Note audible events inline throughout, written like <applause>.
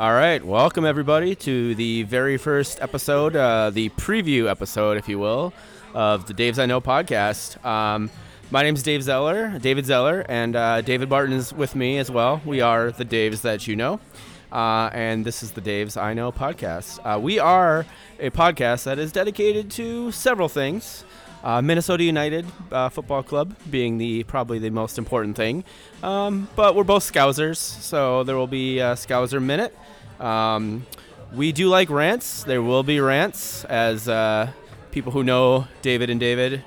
All right, welcome everybody to the very first episode, uh, the preview episode, if you will, of the Daves I Know podcast. Um, my name is Dave Zeller, David Zeller, and uh, David Barton is with me as well. We are the Daves that you know, uh, and this is the Daves I Know podcast. Uh, we are a podcast that is dedicated to several things. Uh, Minnesota United uh, Football Club being the probably the most important thing, um, but we're both Scousers, so there will be a Scouser minute. Um, we do like rants. There will be rants, as uh, people who know David and David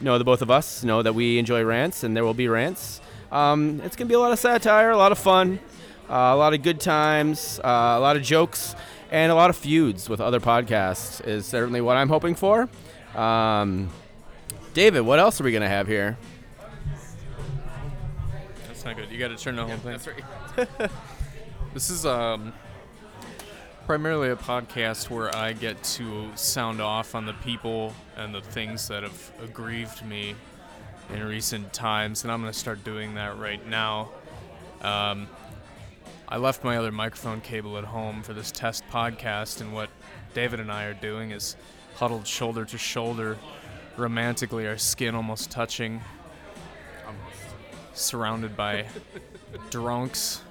know the both of us know that we enjoy rants, and there will be rants. Um, it's gonna be a lot of satire, a lot of fun, uh, a lot of good times, uh, a lot of jokes, and a lot of feuds with other podcasts. Is certainly what I'm hoping for. Um, David, what else are we gonna have here? That's not good. You got to turn the whole thing. That's right. <laughs> This is um, primarily a podcast where I get to sound off on the people and the things that have aggrieved me in recent times, and I'm going to start doing that right now. Um, I left my other microphone cable at home for this test podcast, and what David and I are doing is huddled shoulder to shoulder, romantically, our skin almost touching, surrounded by <laughs> drunks.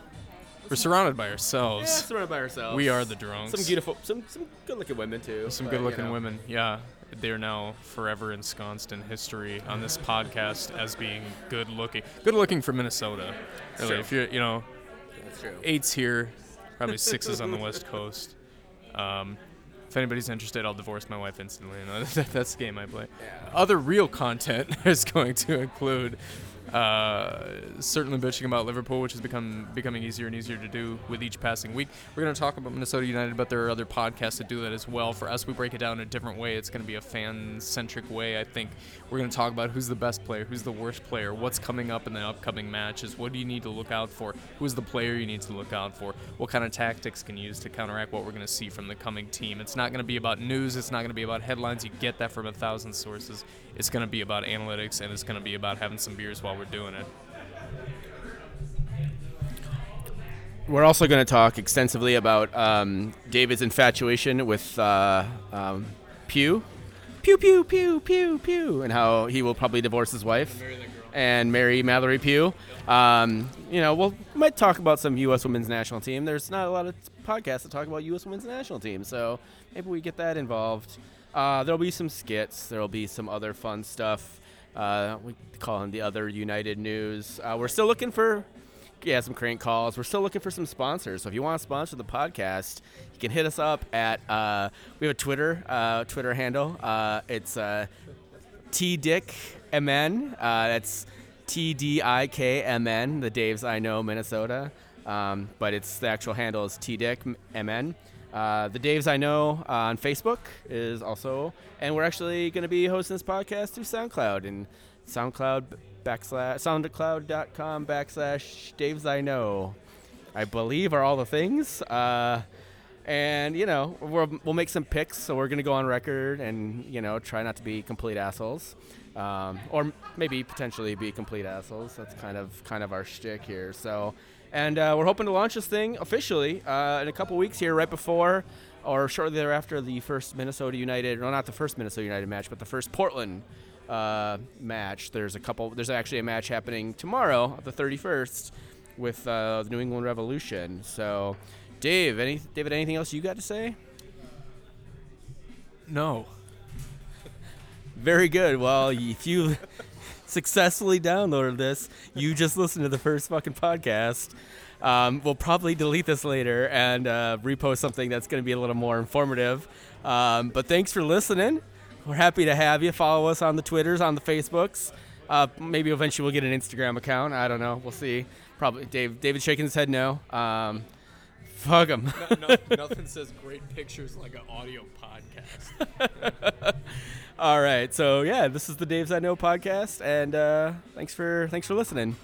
We're surrounded by ourselves. Yeah, surrounded by ourselves. We are the drunks. Some beautiful, some some good-looking women too. Some good-looking know. women. Yeah, they're now forever ensconced in history on this podcast as being good-looking. Good-looking for Minnesota. Really, true. if you're, you know, That's true. eights here, probably sixes on the West Coast. Um, if anybody's interested, I'll divorce my wife instantly. You <laughs> know, that's the game I play. Other real content <laughs> is going to include uh, certainly bitching about Liverpool, which has become becoming easier and easier to do with each passing week. We're going to talk about Minnesota United, but there are other podcasts that do that as well. For us, we break it down in a different way. It's going to be a fan-centric way. I think we're going to talk about who's the best player, who's the worst player, what's coming up in the upcoming matches, what do you need to look out for, who's the player you need to look out for, what kind of tactics can you use to counteract what we're going to see from the coming team. It's not going to be about news. It's not going to be about headlines. You get that from a thousand sources. It's going to be about analytics, and it's going to be about having some beers while we're doing it. We're also going to talk extensively about um, David's infatuation with uh, um, Pew. Pew, pew, pew, pew, pew. And how he will probably divorce his wife and marry Mallory Pugh. Um, you know, we'll we might talk about some U.S. women's national team. There's not a lot of podcasts that talk about U.S. women's national team, so maybe we get that involved. Uh, there'll be some skits. There'll be some other fun stuff. Uh, we call them the other United news. Uh, we're still looking for yeah, some crank calls. We're still looking for some sponsors. So if you want to sponsor the podcast, you can hit us up at uh, we have a Twitter uh, Twitter handle. Uh, it's uh, T Dick MN. Uh, that's T D I K M N. The Daves I know Minnesota. Um, but it's the actual handle is T Dick MN. Uh, the Daves I know uh, on Facebook is also, and we're actually going to be hosting this podcast through SoundCloud and SoundCloud backslash SoundCloud.com backslash Daves I know. I believe are all the things. Uh, and you know we'll, we'll make some picks, so we're gonna go on record and you know try not to be complete assholes, um, or maybe potentially be complete assholes. That's kind of kind of our shtick here. So, and uh, we're hoping to launch this thing officially uh, in a couple weeks here, right before or shortly thereafter the first Minnesota United, well not the first Minnesota United match, but the first Portland uh, match. There's a couple. There's actually a match happening tomorrow, the 31st, with uh, the New England Revolution. So, Dave, any David, anything else you got to say? No. Very good. Well, if you <laughs> successfully downloaded this, you just listened to the first fucking podcast. Um, we'll probably delete this later and uh, repost something that's going to be a little more informative. Um, but thanks for listening. We're happy to have you. Follow us on the Twitters, on the Facebooks. Uh, maybe eventually we'll get an Instagram account. I don't know. We'll see. Probably Dave. David shaking his head no. Um, fuck him. nothing says great pictures like an audio podcast. <laughs> All right. So yeah, this is the Daves I Know podcast, and uh, thanks for thanks for listening.